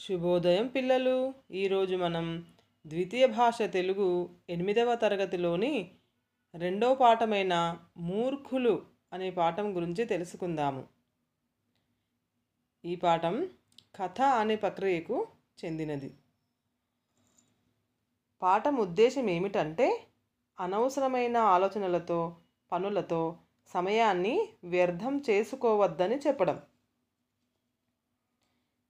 శుభోదయం పిల్లలు. ఈరోజు మనం ద్వితీయ భాష తెలుగు ఎనిమిదవ తరగతిలోని రెండో పాఠమైన మూర్ఖులు అనే పాఠం గురించి తెలుసుకుందాము. ఈ పాఠం కథ అనే ప్రక్రియకు చెందినది. పాఠం ఉద్దేశం ఏమిటంటే అనవసరమైన ఆలోచనలతో పనులతో సమయాన్ని వ్యర్థం చేసుకోవద్దని చెప్పడం.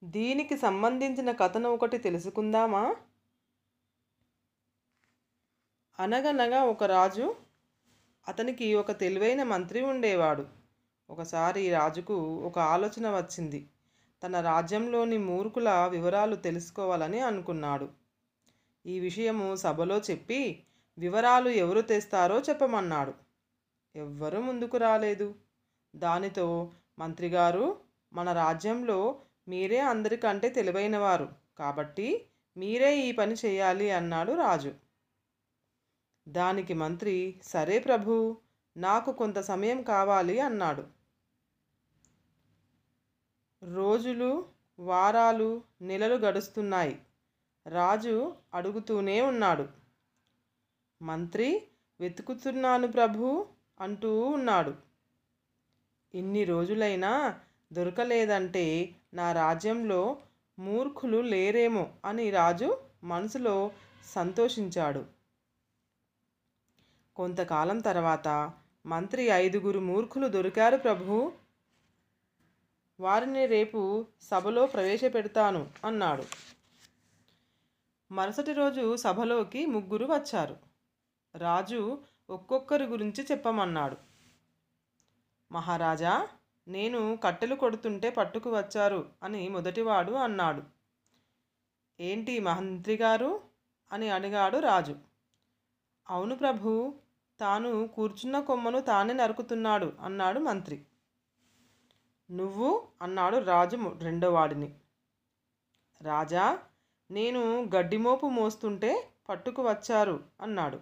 దీనికి సంబంధించిన కథను ఒకటి తెలుసుకుందామా? అనగనగా ఒక రాజు అతనికి ఒక తెలివైన మంత్రి ఉండేవాడు. ఒకసారి రాజుకు ఒక ఆలోచన వచ్చింది. తన రాజ్యంలోని మూర్ఖుల వివరాలు తెలుసుకోవాలని అనుకున్నాడు. ఈ విషయము సభలో చెప్పి వివరాలు ఎవరు తెస్తారో చెప్పమన్నాడు. ఎవ్వరూ ముందుకు రాలేదు. దానితో మంత్రిగారు మన రాజ్యంలో మీరే అందరికంటే తెలివైనవారు. కాబట్టి మీరే ఈ పని చేయాలి అన్నాడు రాజు. దానికి మంత్రి సరే ప్రభు నాకు కొంత సమయం కావాలి అన్నాడు. రోజులు వారాలు నెలలు గడుస్తున్నాయి. రాజు అడుగుతూనే ఉన్నాడు. మంత్రి వెతుకుతున్నాను ప్రభు అంటూ ఉన్నాడు. ఇన్ని రోజులైనా దొరకలేదంటే నా రాజ్యంలో మూర్ఖులు లేరేమో అని రాజు మనసులో సంతోషించాడు. కొంతకాలం తర్వాత మంత్రి ఐదుగురు మూర్ఖులు దొరికారు ప్రభు. వారిని రేపు సభలో ప్రవేశపెడతాను అన్నాడు. మరుసటి రోజు సభలోకి ముగ్గురు వచ్చారు. రాజు ఒక్కొక్కరి గురించి చెప్పమన్నాడు. మహారాజా నేను కట్టెలు కొడుతుంటే పట్టుకు వచ్చారు అని మొదటివాడు అన్నాడు. ఏంటి మంత్రి గారు? అని అడిగాడు రాజు. అవును ప్రభు తాను కూర్చున్న కొమ్మను తానే నరుకుతున్నాడు అన్నాడు మంత్రి. నువ్వు? అన్నాడు రాజు రెండోవాడిని. రాజా నేను గడ్డిమోపు మోస్తుంటే పట్టుకు వచ్చారు అన్నాడు.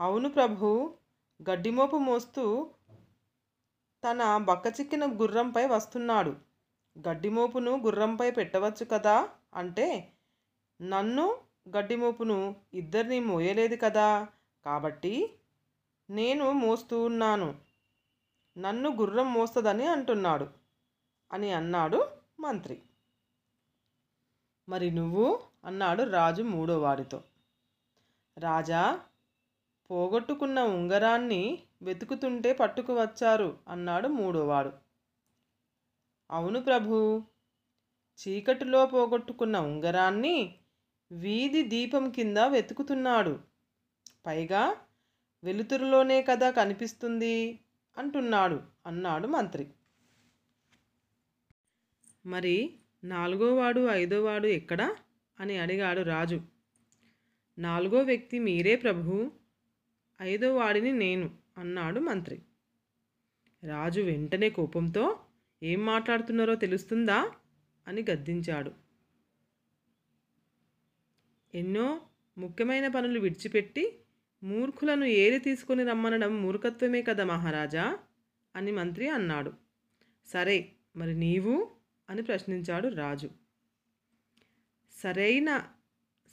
అవును ప్రభు గడ్డిమోపు మోస్తూ తన బక్కచిక్కిన గుర్రంపై వస్తున్నాడు. గడ్డిమోపును గుర్రంపై పెట్టవచ్చు కదా? అంటే నన్ను గడ్డిమోపును ఇద్దరిని మోయలేదు కదా? కాబట్టి నేను మోస్తూ ఉన్నాను. నన్ను గుర్రం మోస్తుందని అంటున్నాడు అని అన్నాడు మంత్రి. మరి నువ్వు? అన్నాడు రాజు మూడో వాడితో రాజా పోగొట్టుకున్న ఉంగరాన్ని వెతుకుతుంటే పట్టుకు వచ్చారు అన్నాడు మూడోవాడు. అవును ప్రభు చీకటిలో పోగొట్టుకున్న ఉంగరాన్ని వీధి దీపం కింద వెతుకుతున్నాడు. పైగా వెలుతురులోనే కదా కనిపిస్తుంది అంటున్నాడు అన్నాడు మంత్రి. మరి నాలుగోవాడు ఐదోవాడు ఎక్కడా? అని అడిగాడు రాజు. నాలుగో వ్యక్తి మీరే ప్రభు? ఐదో వాడిని నేను అన్నాడు మంత్రి. రాజు వెంటనే కోపంతో ఏం మాట్లాడుతున్నారో తెలుస్తుందా? అని గద్దించాడు. ఎన్నో ముఖ్యమైన పనులు విడిచిపెట్టి మూర్ఖులను ఏరి తీసుకొని రమ్మనడం మూర్ఖత్వమే కదా మహారాజా? అని మంత్రి అన్నాడు. సరే మరి నీవు? అని ప్రశ్నించాడు రాజు. సరైన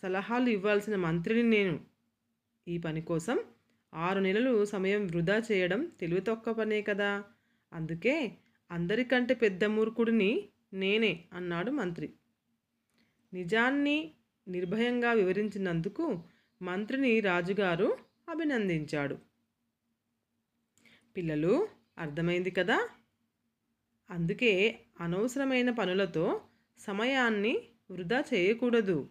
సలహాలు ఇవ్వాల్సిన మంత్రిని నేను ఈ పని కోసం ఆరు నెలలు సమయం వృధా చేయడం తెలివి తొక్క పనే కదా. అందుకే అందరికంటే పెద్ద మూర్ఖుడిని నేనే అన్నాడు మంత్రి. నిజాన్ని నిర్భయంగా వివరించినందుకు మంత్రిని రాజుగారు అభినందించాడు. పిల్లలు అర్థమైంది కదా? అందుకే అనవసరమైన పనులతో సమయాన్ని వృధా చేయకూడదు.